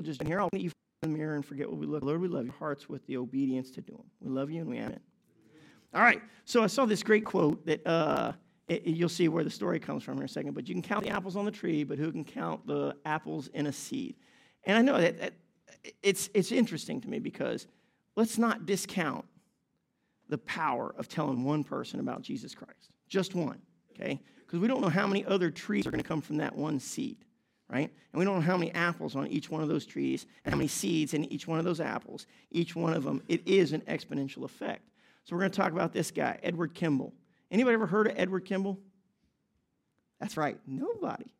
we'll just here. I'll meet you in the mirror and forget what we look. Lord, we love your hearts with the obedience to do them. We love you and we amen. All right. So I saw this great quote that uh, it, you'll see where the story comes from in a second. But you can count the apples on the tree, but who can count the apples in a seed? And I know that, that it's it's interesting to me because let's not discount the power of telling one person about Jesus Christ, just one. Okay, because we don't know how many other trees are going to come from that one seed right? And we don't know how many apples on each one of those trees and how many seeds in each one of those apples. Each one of them, it is an exponential effect. So we're going to talk about this guy, Edward Kimball. Anybody ever heard of Edward Kimball? That's right, nobody.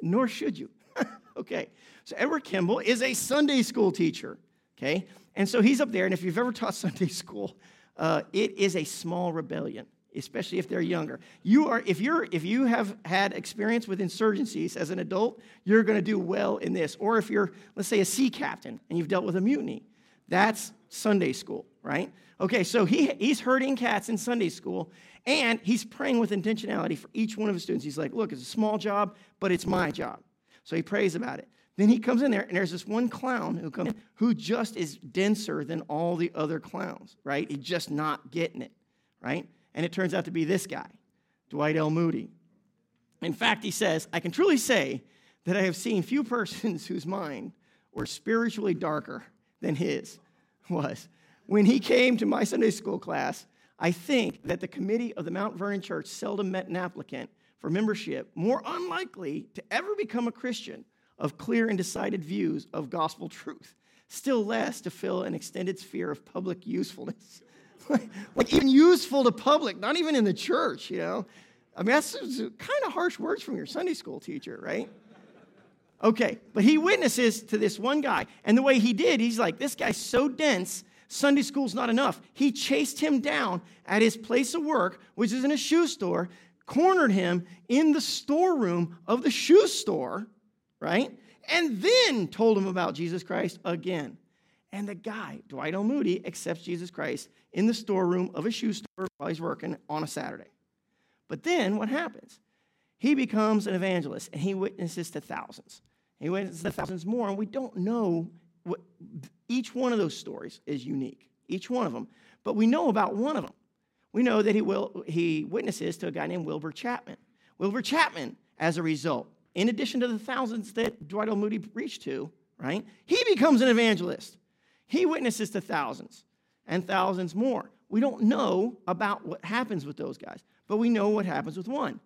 Nor should you. okay. So Edward Kimball is a Sunday school teacher. Okay. And so he's up there, and if you've ever taught Sunday school, uh, it is a small rebellion especially if they're younger. You are, if, you're, if you have had experience with insurgencies as an adult, you're going to do well in this. Or if you're, let's say, a sea captain and you've dealt with a mutiny, that's Sunday school, right? Okay, so he, he's herding cats in Sunday school, and he's praying with intentionality for each one of his students. He's like, look, it's a small job, but it's my job. So he prays about it. Then he comes in there, and there's this one clown who comes in who just is denser than all the other clowns, right? He's just not getting it, right? And it turns out to be this guy, Dwight L. Moody. In fact, he says, I can truly say that I have seen few persons whose mind were spiritually darker than his was. When he came to my Sunday school class, I think that the committee of the Mount Vernon Church seldom met an applicant for membership more unlikely to ever become a Christian of clear and decided views of gospel truth, still less to fill an extended sphere of public usefulness. like even useful to public, not even in the church, you know. I mean, that's kind of harsh words from your Sunday school teacher, right? Okay, but he witnesses to this one guy. And the way he did, he's like, this guy's so dense, Sunday school's not enough. He chased him down at his place of work, which is in a shoe store, cornered him in the storeroom of the shoe store, right? And then told him about Jesus Christ again. And the guy, Dwight L. Moody, accepts Jesus Christ in the storeroom of a shoe store while he's working on a Saturday. But then what happens? He becomes an evangelist and he witnesses to thousands. He witnesses to thousands more, and we don't know what each one of those stories is unique, each one of them. But we know about one of them. We know that he, will, he witnesses to a guy named Wilbur Chapman. Wilbur Chapman, as a result, in addition to the thousands that Dwight L. Moody reached to, right, he becomes an evangelist. He witnesses to thousands and thousands more. We don't know about what happens with those guys, but we know what happens with one.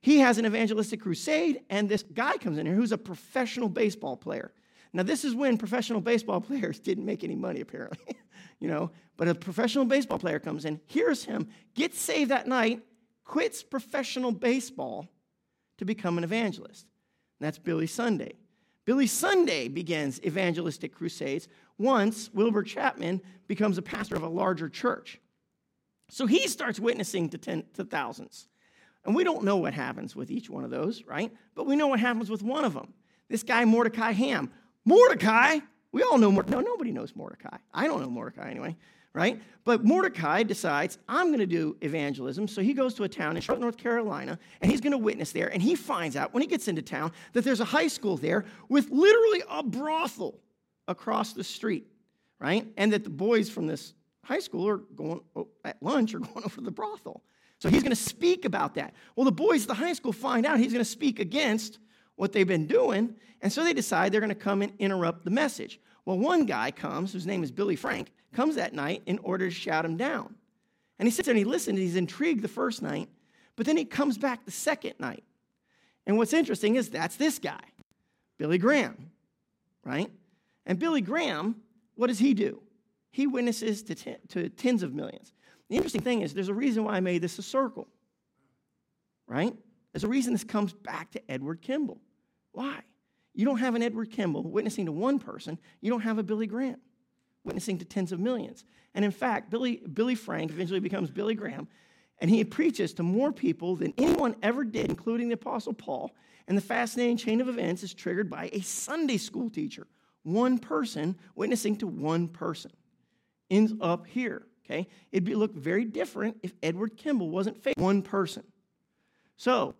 He has an evangelistic crusade, and this guy comes in here who's a professional baseball player. Now, this is when professional baseball players didn't make any money, apparently, you know. But a professional baseball player comes in, hears him, gets saved that night, quits professional baseball to become an evangelist. And that's Billy Sunday. Billy Sunday begins evangelistic crusades once Wilbur Chapman becomes a pastor of a larger church. So he starts witnessing to, ten, to thousands. And we don't know what happens with each one of those, right? But we know what happens with one of them. This guy, Mordecai Ham. Mordecai, we all know Mordecai. No, nobody knows Mordecai. I don't know Mordecai anyway right? But Mordecai decides, I'm going to do evangelism. So he goes to a town in Charlotte, North Carolina, and he's going to witness there. And he finds out when he gets into town that there's a high school there with literally a brothel across the street, right? And that the boys from this high school are going oh, at lunch are going over to the brothel. So he's going to speak about that. Well, the boys at the high school find out he's going to speak against what they've been doing, and so they decide they're going to come and interrupt the message. Well, one guy comes, whose name is Billy Frank, comes that night in order to shout him down. And he sits there and he listens. He's intrigued the first night, but then he comes back the second night. And what's interesting is that's this guy, Billy Graham, right? And Billy Graham, what does he do? He witnesses to, ten, to tens of millions. The interesting thing is, there's a reason why I made this a circle, right? There's a reason this comes back to Edward Kimball. Why? You don't have an Edward Kimball witnessing to one person, you don't have a Billy Graham witnessing to tens of millions. And in fact, Billy, Billy Frank eventually becomes Billy Graham, and he preaches to more people than anyone ever did, including the Apostle Paul. And the fascinating chain of events is triggered by a Sunday school teacher, one person witnessing to one person. Ends up here, okay? It'd be, look very different if Edward Kimball wasn't one person. So,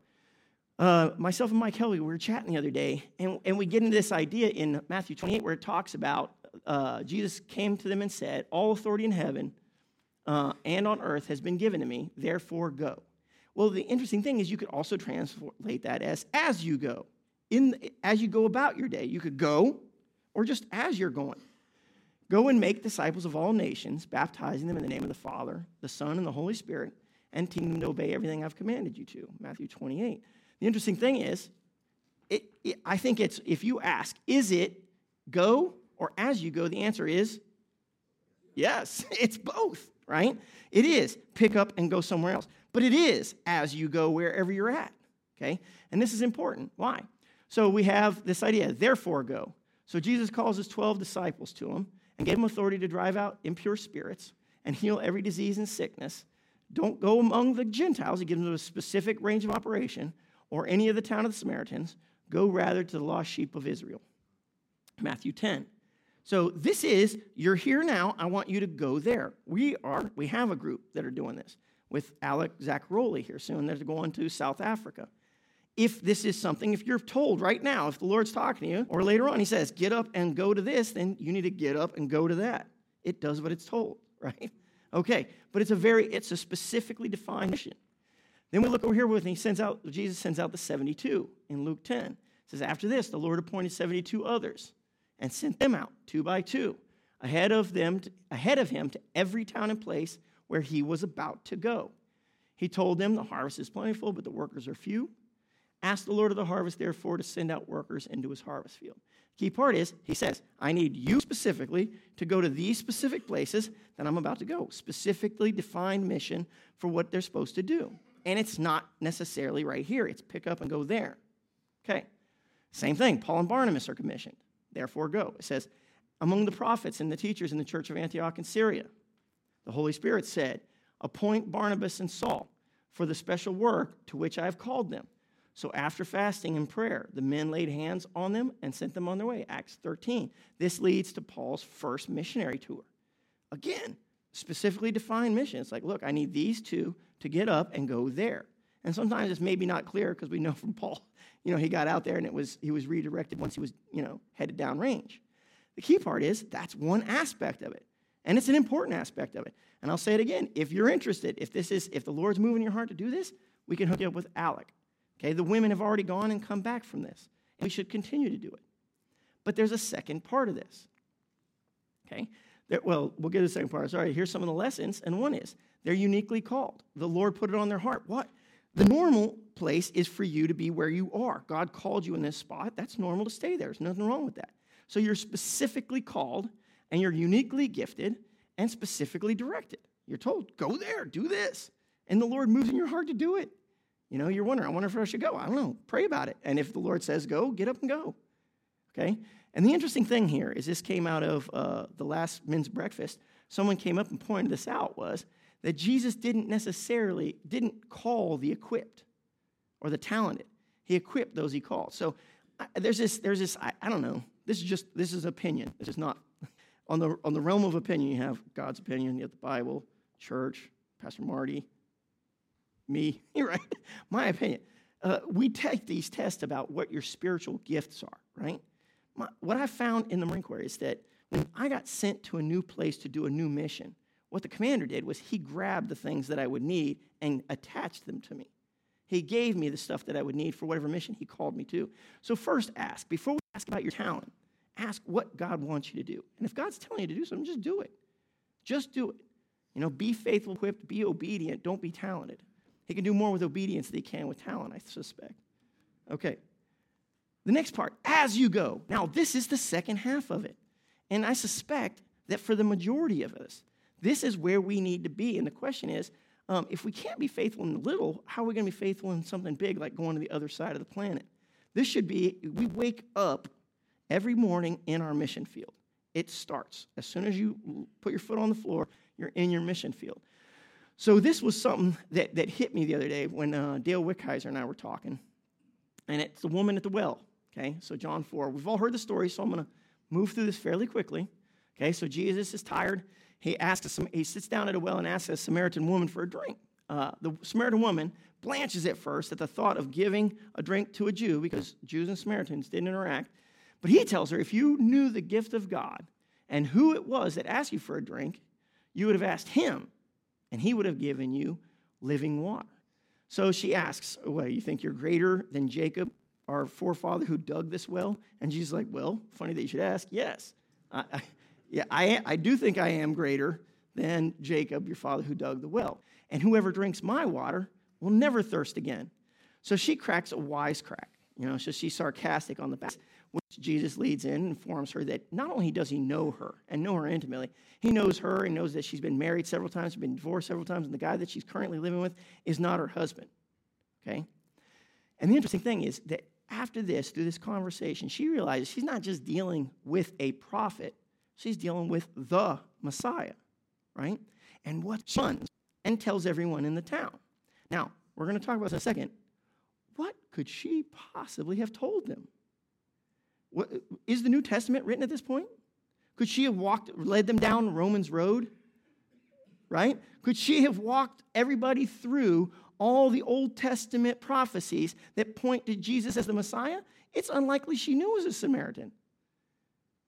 uh, myself and Mike Helwig, we were chatting the other day, and, and we get into this idea in Matthew 28 where it talks about uh, Jesus came to them and said, All authority in heaven uh, and on earth has been given to me, therefore go. Well, the interesting thing is you could also translate that as as you go. In, as you go about your day, you could go or just as you're going. Go and make disciples of all nations, baptizing them in the name of the Father, the Son, and the Holy Spirit, and teaching them to obey everything I've commanded you to. Matthew 28. The interesting thing is, it, it, I think it's, if you ask, is it go or as you go, the answer is yes, it's both, right? It is pick up and go somewhere else, but it is as you go wherever you're at, okay? And this is important. Why? So we have this idea, therefore go. So Jesus calls his 12 disciples to him and gave them authority to drive out impure spirits and heal every disease and sickness. Don't go among the Gentiles. He gives them a specific range of operation or any of the town of the Samaritans. Go rather to the lost sheep of Israel. Matthew 10. So this is, you're here now, I want you to go there. We are, we have a group that are doing this with Alec Zaccaroli here soon. They're going to South Africa. If this is something, if you're told right now, if the Lord's talking to you, or later on he says, get up and go to this, then you need to get up and go to that. It does what it's told, right? Okay, but it's a very, it's a specifically defined mission. Then we look over here with, and he sends out, Jesus sends out the 72 in Luke 10. It says, After this, the Lord appointed 72 others and sent them out two by two ahead of them, to, ahead of him to every town and place where he was about to go. He told them, The harvest is plentiful, but the workers are few. Ask the Lord of the harvest, therefore, to send out workers into his harvest field. Key part is, he says, I need you specifically to go to these specific places that I'm about to go. Specifically defined mission for what they're supposed to do. And it's not necessarily right here, it's pick up and go there. Okay. Same thing, Paul and Barnabas are commissioned. Therefore, go. It says, among the prophets and the teachers in the church of Antioch in Syria, the Holy Spirit said, Appoint Barnabas and Saul for the special work to which I have called them. So after fasting and prayer, the men laid hands on them and sent them on their way. Acts 13. This leads to Paul's first missionary tour. Again, specifically defined mission. It's like, look, I need these two to get up and go there. And sometimes it's maybe not clear because we know from Paul, you know, he got out there and it was he was redirected once he was, you know, headed down range. The key part is that's one aspect of it. And it's an important aspect of it. And I'll say it again, if you're interested, if this is if the Lord's moving your heart to do this, we can hook you up with Alec. Okay, the women have already gone and come back from this. And we should continue to do it. But there's a second part of this. Okay? There, well, we'll get to the second part. Sorry, here's some of the lessons. And one is they're uniquely called. The Lord put it on their heart. What? The normal place is for you to be where you are. God called you in this spot. That's normal to stay there. There's nothing wrong with that. So you're specifically called and you're uniquely gifted and specifically directed. You're told, go there, do this. And the Lord moves in your heart to do it. You know, you're wondering, I wonder if I should go. I don't know. Pray about it. And if the Lord says go, get up and go. Okay? And the interesting thing here is this came out of uh, the last men's breakfast. Someone came up and pointed this out was that Jesus didn't necessarily, didn't call the equipped or the talented. He equipped those he called. So I, there's this, there's this, I, I don't know. This is just, this is opinion. This is not, on the, on the realm of opinion, you have God's opinion, you have the Bible, church, Pastor Marty, me, You're right? My opinion. Uh, we take these tests about what your spiritual gifts are, right? My, what I found in the Marine Corps is that when I got sent to a new place to do a new mission, what the commander did was he grabbed the things that I would need and attached them to me. He gave me the stuff that I would need for whatever mission he called me to. So, first ask, before we ask about your talent, ask what God wants you to do. And if God's telling you to do something, just do it. Just do it. You know, be faithful, equipped, be obedient, don't be talented. He can do more with obedience than he can with talent, I suspect. Okay. The next part, as you go. Now, this is the second half of it. And I suspect that for the majority of us, this is where we need to be. And the question is um, if we can't be faithful in the little, how are we going to be faithful in something big like going to the other side of the planet? This should be we wake up every morning in our mission field. It starts. As soon as you put your foot on the floor, you're in your mission field. So this was something that, that hit me the other day when uh, Dale Wickheiser and I were talking. And it's the woman at the well. Okay, so John 4. We've all heard the story, so I'm going to move through this fairly quickly. Okay, so Jesus is tired. He asks, he sits down at a well and asks a Samaritan woman for a drink. uh, the Samaritan woman blanches at first at the thought of giving a drink to a Jew because Jews and Samaritans didn't interact. But he tells her if you knew the gift of God and who it was that asked you for a drink, you would have asked him, and he would have given you living water. So she asks, Well, you think you're greater than Jacob, our forefather who dug this well? And she's like, Well, funny that you should ask. Yes. I, I, yeah, I, I do think I am greater than Jacob, your father who dug the well. And whoever drinks my water will never thirst again. So she cracks a wise crack. You know, so she's sarcastic on the back, which Jesus leads in and informs her that not only does he know her and know her intimately, he knows her and knows that she's been married several times, been divorced several times, and the guy that she's currently living with is not her husband. Okay? And the interesting thing is that after this, through this conversation, she realizes she's not just dealing with a prophet, she's dealing with the Messiah, right? And what sons, and tells everyone in the town. Now, we're going to talk about this in a second. What could she possibly have told them? What, is the New Testament written at this point? Could she have walked, led them down Romans Road? Right? Could she have walked everybody through all the Old Testament prophecies that point to Jesus as the Messiah? It's unlikely she knew was a Samaritan.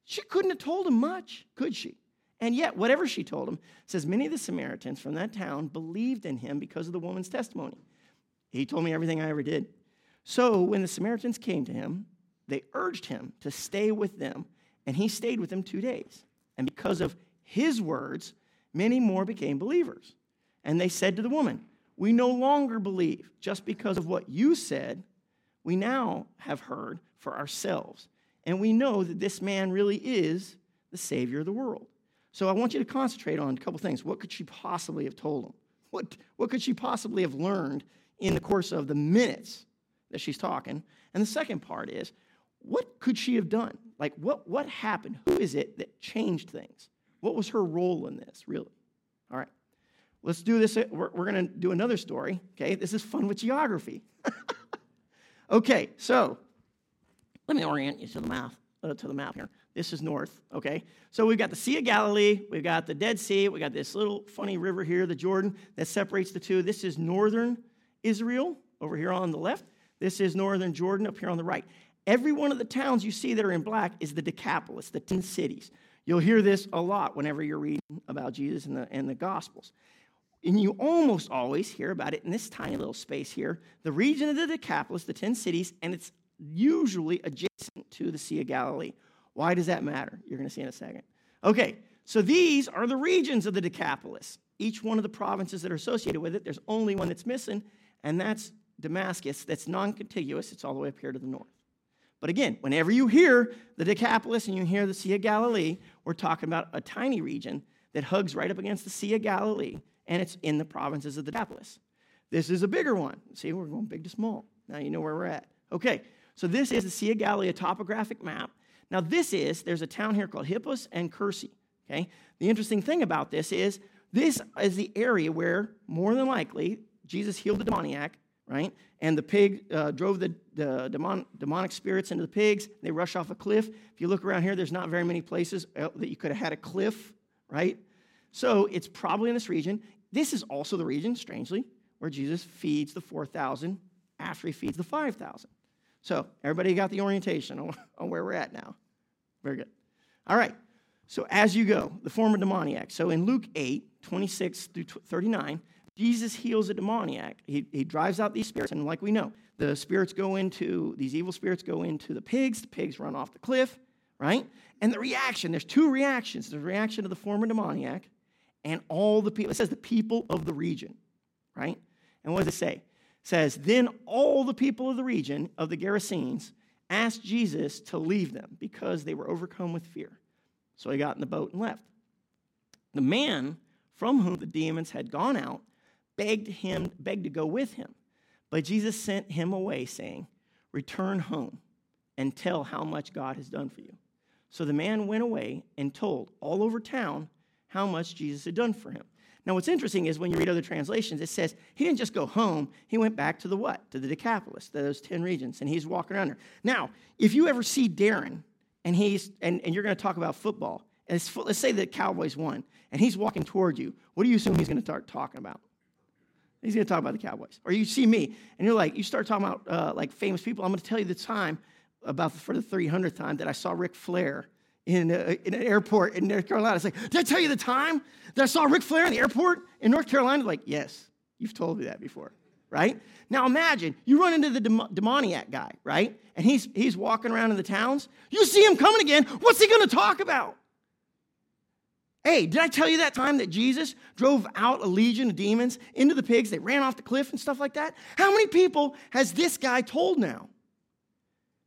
She couldn't have told him much, could she? And yet, whatever she told him, says many of the Samaritans from that town believed in him because of the woman's testimony. He told me everything I ever did. So when the Samaritans came to him, they urged him to stay with them, and he stayed with them two days. And because of his words, many more became believers. And they said to the woman, We no longer believe just because of what you said. We now have heard for ourselves. And we know that this man really is the Savior of the world. So I want you to concentrate on a couple things. What could she possibly have told him? What, what could she possibly have learned in the course of the minutes that she's talking? And the second part is, what could she have done? Like, what, what happened? Who is it that changed things? What was her role in this, really? All right, let's do this. We're, we're going to do another story, okay? This is fun with geography. okay, so let me orient you to the map, uh, to the map here. This is north, okay? So we've got the Sea of Galilee, we've got the Dead Sea, we got this little funny river here, the Jordan, that separates the two. This is northern Israel over here on the left. This is northern Jordan up here on the right. Every one of the towns you see that are in black is the Decapolis, the 10 cities. You'll hear this a lot whenever you're reading about Jesus and the, in the Gospels. And you almost always hear about it in this tiny little space here the region of the Decapolis, the 10 cities, and it's usually adjacent to the Sea of Galilee. Why does that matter? You're going to see in a second. Okay, so these are the regions of the Decapolis. Each one of the provinces that are associated with it, there's only one that's missing, and that's Damascus, that's non contiguous. It's all the way up here to the north. But again, whenever you hear the Decapolis and you hear the Sea of Galilee, we're talking about a tiny region that hugs right up against the Sea of Galilee, and it's in the provinces of the Decapolis. This is a bigger one. See, we're going big to small. Now you know where we're at. Okay, so this is the Sea of Galilee, topographic map. Now, this is, there's a town here called Hippos and Kursi. Okay, the interesting thing about this is this is the area where, more than likely, Jesus healed the demoniac right? And the pig uh, drove the, the demon, demonic spirits into the pigs. They rush off a cliff. If you look around here, there's not very many places uh, that you could have had a cliff, right? So it's probably in this region. This is also the region, strangely, where Jesus feeds the 4,000 after he feeds the 5,000. So everybody got the orientation on, where we're at now. Very good. All right. So as you go, the former demoniac. So in Luke 8, 26 through 39, Jesus heals a demoniac. He, he drives out these spirits, and like we know, the spirits go into, these evil spirits go into the pigs, the pigs run off the cliff, right? And the reaction, there's two reactions. There's the reaction of the former demoniac and all the people. It says the people of the region, right? And what does it say? It says, then all the people of the region of the Gerasenes asked Jesus to leave them because they were overcome with fear. So he got in the boat and left. The man from whom the demons had gone out begged him, begged to go with him. But Jesus sent him away, saying, Return home and tell how much God has done for you. So the man went away and told all over town how much Jesus had done for him. Now, what's interesting is when you read other translations, it says he didn't just go home, he went back to the what? To the Decapolis, to those 10 regions, and he's walking around there. Now, if you ever see Darren and he's and, and you're going to talk about football, let's say the Cowboys won, and he's walking toward you, what do you assume he's going to start talking about? He's going to talk about the Cowboys. Or you see me, and you're like, you start talking about uh, like famous people. I'm going to tell you the time about for the 300th time that I saw Ric Flair in, a, in an airport in North Carolina. It's like, did I tell you the time that I saw Ric Flair in the airport in North Carolina? Like, yes, you've told me that before, right? Now imagine you run into the dem- demoniac guy, right? And he's, he's walking around in the towns. You see him coming again. What's he going to talk about? Hey, did I tell you that time that Jesus drove out a legion of demons into the pigs? They ran off the cliff and stuff like that. How many people has this guy told now?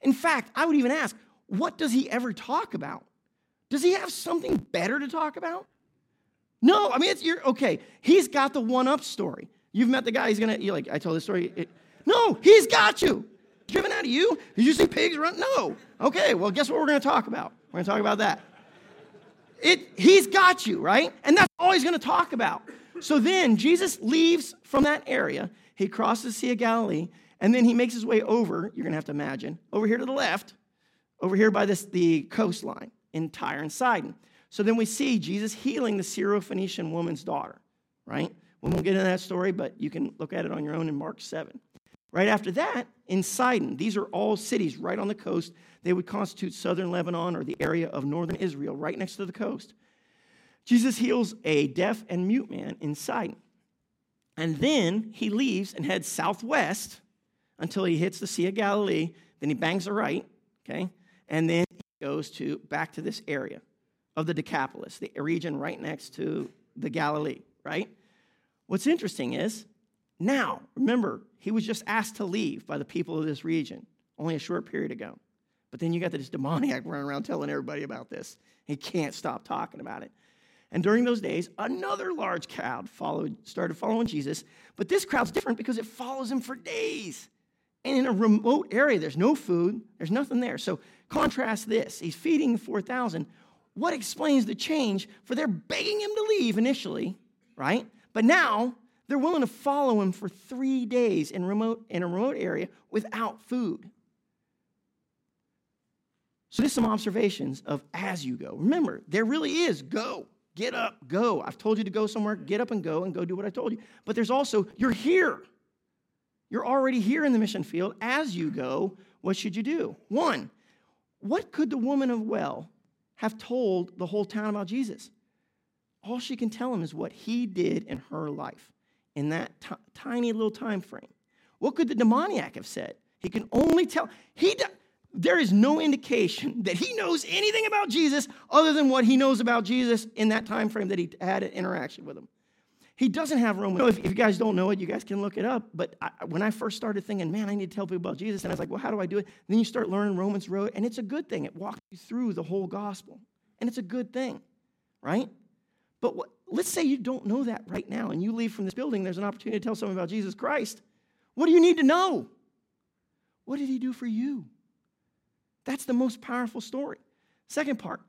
In fact, I would even ask, what does he ever talk about? Does he have something better to talk about? No, I mean, it's, you're okay. He's got the one up story. You've met the guy, he's gonna, you're like, I told this story. It, no, he's got you. Driven out of you? Did you see pigs run? No. Okay, well, guess what we're gonna talk about? We're gonna talk about that. It, he's got you, right? And that's all he's gonna talk about. So then Jesus leaves from that area. He crosses the Sea of Galilee, and then he makes his way over, you're gonna have to imagine, over here to the left, over here by this, the coastline in Tyre and Sidon. So then we see Jesus healing the Syrophoenician woman's daughter, right? We won't get into that story, but you can look at it on your own in Mark 7. Right after that, in Sidon, these are all cities right on the coast. They would constitute southern Lebanon or the area of northern Israel, right next to the coast. Jesus heals a deaf and mute man in Sidon. And then he leaves and heads southwest until he hits the Sea of Galilee. Then he bangs a right, okay? And then he goes to back to this area of the Decapolis, the region right next to the Galilee, right? What's interesting is now, remember, he was just asked to leave by the people of this region only a short period ago. But then you got this demoniac running around telling everybody about this. He can't stop talking about it. And during those days, another large crowd followed, started following Jesus. But this crowd's different because it follows him for days. And in a remote area, there's no food, there's nothing there. So contrast this. He's feeding 4,000. What explains the change for they're begging him to leave initially, right? But now they're willing to follow him for three days in, remote, in a remote area without food. So, there's some observations of as you go. Remember, there really is go, get up, go. I've told you to go somewhere, get up and go and go do what I told you. But there's also, you're here. You're already here in the mission field. As you go, what should you do? One, what could the woman of well have told the whole town about Jesus? All she can tell him is what he did in her life in that t- tiny little time frame. What could the demoniac have said? He can only tell. He there is no indication that he knows anything about Jesus other than what he knows about Jesus in that time frame that he had an interaction with him. He doesn't have Roman. If, if you guys don't know it, you guys can look it up. But I, when I first started thinking, man, I need to tell people about Jesus, and I was like, well, how do I do it? And then you start learning Romans Road, and it's a good thing. It walks you through the whole gospel, and it's a good thing, right? But what, let's say you don't know that right now, and you leave from this building. There's an opportunity to tell someone about Jesus Christ. What do you need to know? What did he do for you? That's the most powerful story. Second part,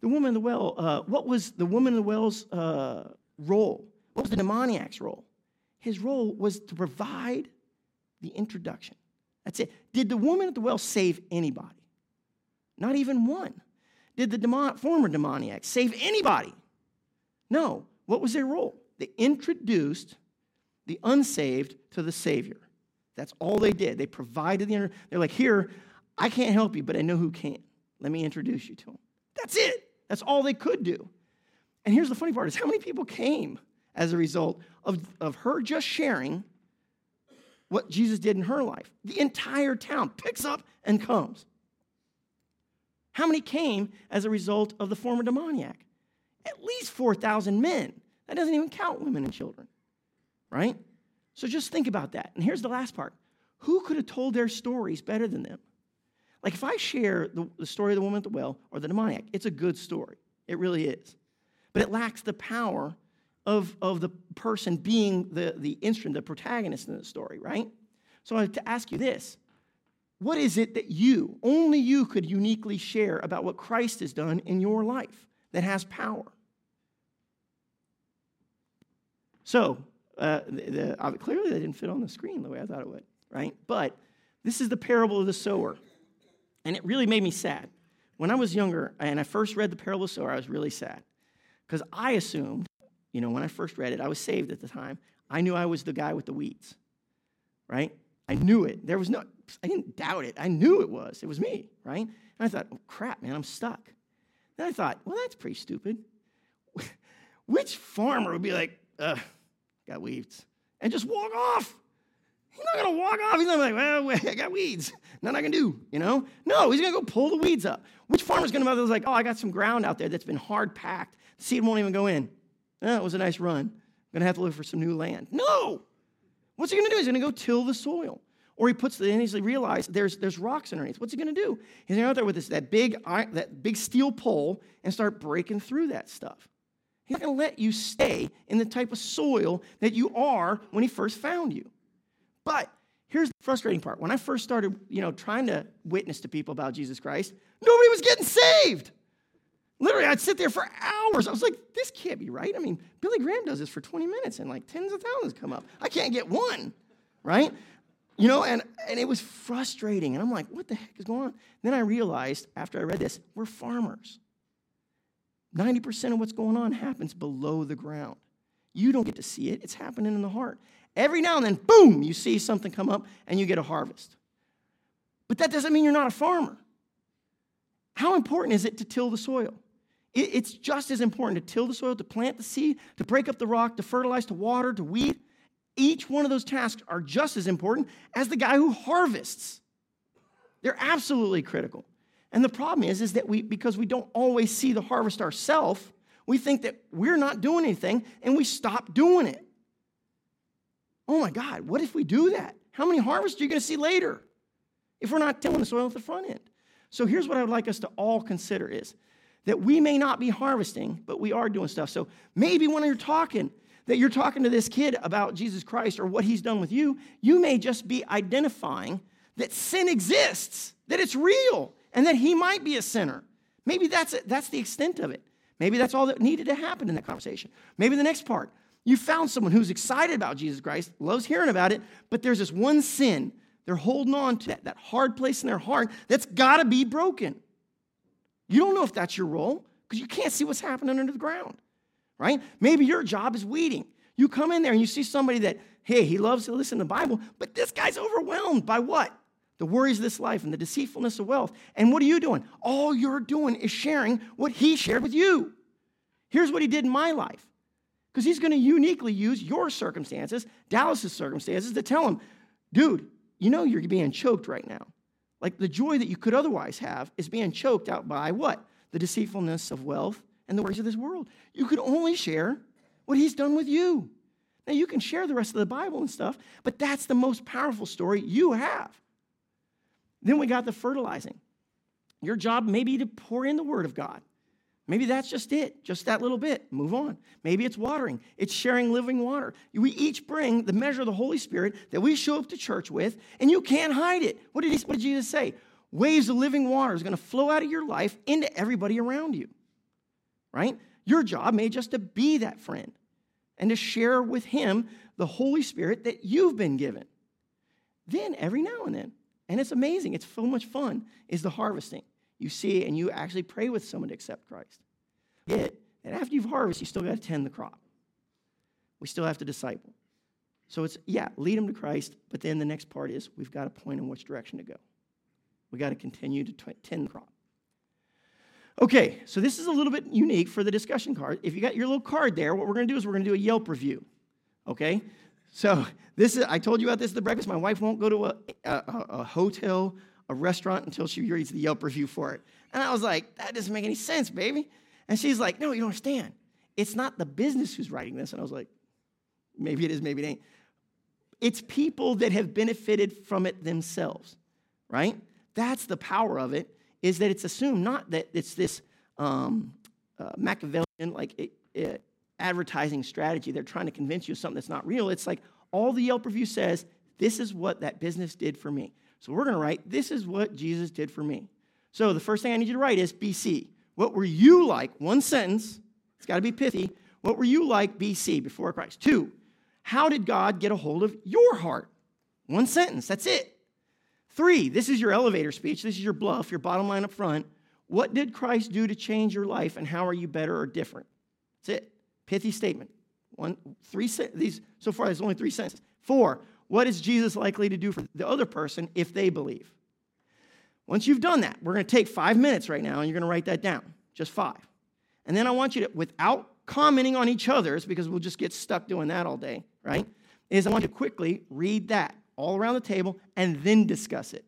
the woman in the well. Uh, what was the woman in the well's uh, role? What was the demoniac's role? His role was to provide the introduction. That's it. Did the woman at the well save anybody? Not even one. Did the demon, former demoniac save anybody? No. What was their role? They introduced the unsaved to the Savior. That's all they did. They provided the, they're like, here, I can't help you, but I know who can. Let me introduce you to him. That's it. That's all they could do. And here's the funny part is how many people came as a result of, of her just sharing what Jesus did in her life? The entire town picks up and comes. How many came as a result of the former demoniac? At least 4,000 men. That doesn't even count women and children, right? So just think about that. And here's the last part who could have told their stories better than them? Like if I share the, the story of the woman at the well or the demoniac, it's a good story. It really is. But it lacks the power of, of the person being the, the instrument, the protagonist in the story, right? So I have to ask you this What is it that you, only you, could uniquely share about what Christ has done in your life that has power? So, uh, the, the, uh, clearly that didn't fit on the screen the way I thought it would, right? But this is the parable of the sower. And it really made me sad. When I was younger and I first read the parable of the sower, I was really sad because I assumed you know, when I first read it, I was saved at the time. I knew I was the guy with the weeds, right? I knew it. There was no, I didn't doubt it. I knew it was. It was me, right? And I thought, oh, crap, man, I'm stuck. Then I thought, well, that's pretty stupid. Which farmer would be like, ugh, got weeds, and just walk off? He's not gonna walk off. He's not like, well, I got weeds. Nothing I can do, you know? No, he's gonna go pull the weeds up. Which farmer's gonna be like, oh, I got some ground out there that's been hard packed. The seed won't even go in. Oh, it was a nice run. I'm gonna have to look for some new land. No! What's he gonna do? He's gonna go till the soil. Or he puts the, and he's realized there's, there's rocks underneath. What's he gonna do? He's gonna go out there with this, that, big, that big steel pole and start breaking through that stuff. He's not gonna let you stay in the type of soil that you are when he first found you. But here's the frustrating part. When I first started, you know, trying to witness to people about Jesus Christ, nobody was getting saved. Literally, I'd sit there for hours. I was like, this can't be right. I mean, Billy Graham does this for 20 minutes and like tens of thousands come up. I can't get one, right? You know, and, and it was frustrating. And I'm like, what the heck is going on? Then I realized after I read this, we're farmers. 90% of what's going on happens below the ground. You don't get to see it, it's happening in the heart. Every now and then, boom, you see something come up and you get a harvest. But that doesn't mean you're not a farmer. How important is it to till the soil? It's just as important to till the soil, to plant the seed, to break up the rock, to fertilize, to water, to weed. Each one of those tasks are just as important as the guy who harvests. They're absolutely critical. And the problem is, is that we, because we don't always see the harvest ourselves, we think that we're not doing anything and we stop doing it. Oh my God, what if we do that? How many harvests are you going to see later if we're not tilling the soil at the front end? So here's what I would like us to all consider is that we may not be harvesting, but we are doing stuff. So maybe when you're talking, that you're talking to this kid about Jesus Christ or what he's done with you, you may just be identifying that sin exists, that it's real, and that he might be a sinner. Maybe that's, it, that's the extent of it. Maybe that's all that needed to happen in that conversation. Maybe the next part, you found someone who's excited about Jesus Christ, loves hearing about it, but there's this one sin. They're holding on to that, that hard place in their heart that's got to be broken. You don't know if that's your role because you can't see what's happening under the ground, right? Maybe your job is weeding. You come in there and you see somebody that, hey, he loves to listen to the Bible, but this guy's overwhelmed by what? The worries of this life and the deceitfulness of wealth. And what are you doing? All you're doing is sharing what he shared with you. Here's what he did in my life because he's going to uniquely use your circumstances, Dallas's circumstances, to tell him, dude, you know you're being choked right now. Like the joy that you could otherwise have is being choked out by what? The deceitfulness of wealth and the worries of this world. You could only share what he's done with you. Now, you can share the rest of the Bible and stuff, but that's the most powerful story you have. Then we got the fertilizing. Your job may be to pour in the Word of God. Maybe that's just it, just that little bit. Move on. Maybe it's watering, it's sharing living water. We each bring the measure of the Holy Spirit that we show up to church with, and you can't hide it. What did, he, what did Jesus say? Waves of living water is going to flow out of your life into everybody around you, right? Your job may just to be that friend and to share with him the Holy Spirit that you've been given. Then, every now and then, and it's amazing, it's so much fun, is the harvesting you see and you actually pray with someone to accept Christ. Yet, and after you've harvested, you still got to tend the crop. We still have to disciple. So it's, yeah, lead them to Christ, but then the next part is we've got to point in which direction to go. We got to continue to tend the crop. Okay, so this is a little bit unique for the discussion card. If you got your little card there, what we're going to do is we're going to do a Yelp review. Okay, so this is I told you about this at the breakfast. My wife won't go to a, a, a hotel a restaurant until she reads the Yelp review for it. And I was like, that doesn't make any sense, baby. And she's like, no, you don't understand. It's not the business who's writing this. And I was like, maybe it is, maybe it ain't. It's people that have benefited from it themselves, right? That's the power of it, is that it's assumed not that it's this um, uh, Machiavellian, like it, it, advertising strategy. They're trying to convince you of something that's not real. It's like all the Yelp review says, this is what that business did for me. So we're going to write, This is what Jesus did for me. So the first thing I need you to write is BC. What were you like? One sentence. It's got to be pithy. What were you like BC before Christ? Two, how did God get a hold of your heart? One sentence. That's it. Three, this is your elevator speech. This is your BLUF, your bottom line up front. What did Christ do to change your life, and how are you better or different? That's it. Pithy statement. One, three, these, so far, there's only three sentences. Four, what is Jesus likely to do for the other person if they believe? Once you've done that, we're going to take five minutes right now and you're going to write that down, just five. And then I want you to, without commenting on each other's, because we'll just get stuck doing that all day, right? Is I want you to quickly read that all around the table and then discuss it.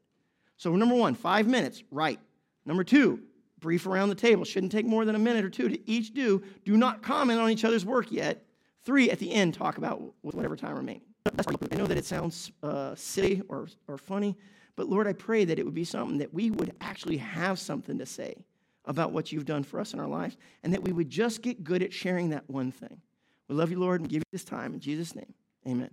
So, number one, five minutes, right. Number two, brief around the table. Shouldn't take more than a minute or two to each do. Do not comment on each other's work yet. Three, at the end, talk about whatever time remaining. I know that it sounds uh, silly or, or funny, but Lord, I pray that it would be something that we would actually have something to say about what you've done for us in our lives, and that we would just get good at sharing that one thing. We love you, Lord, and give you this time. In Jesus' name, amen.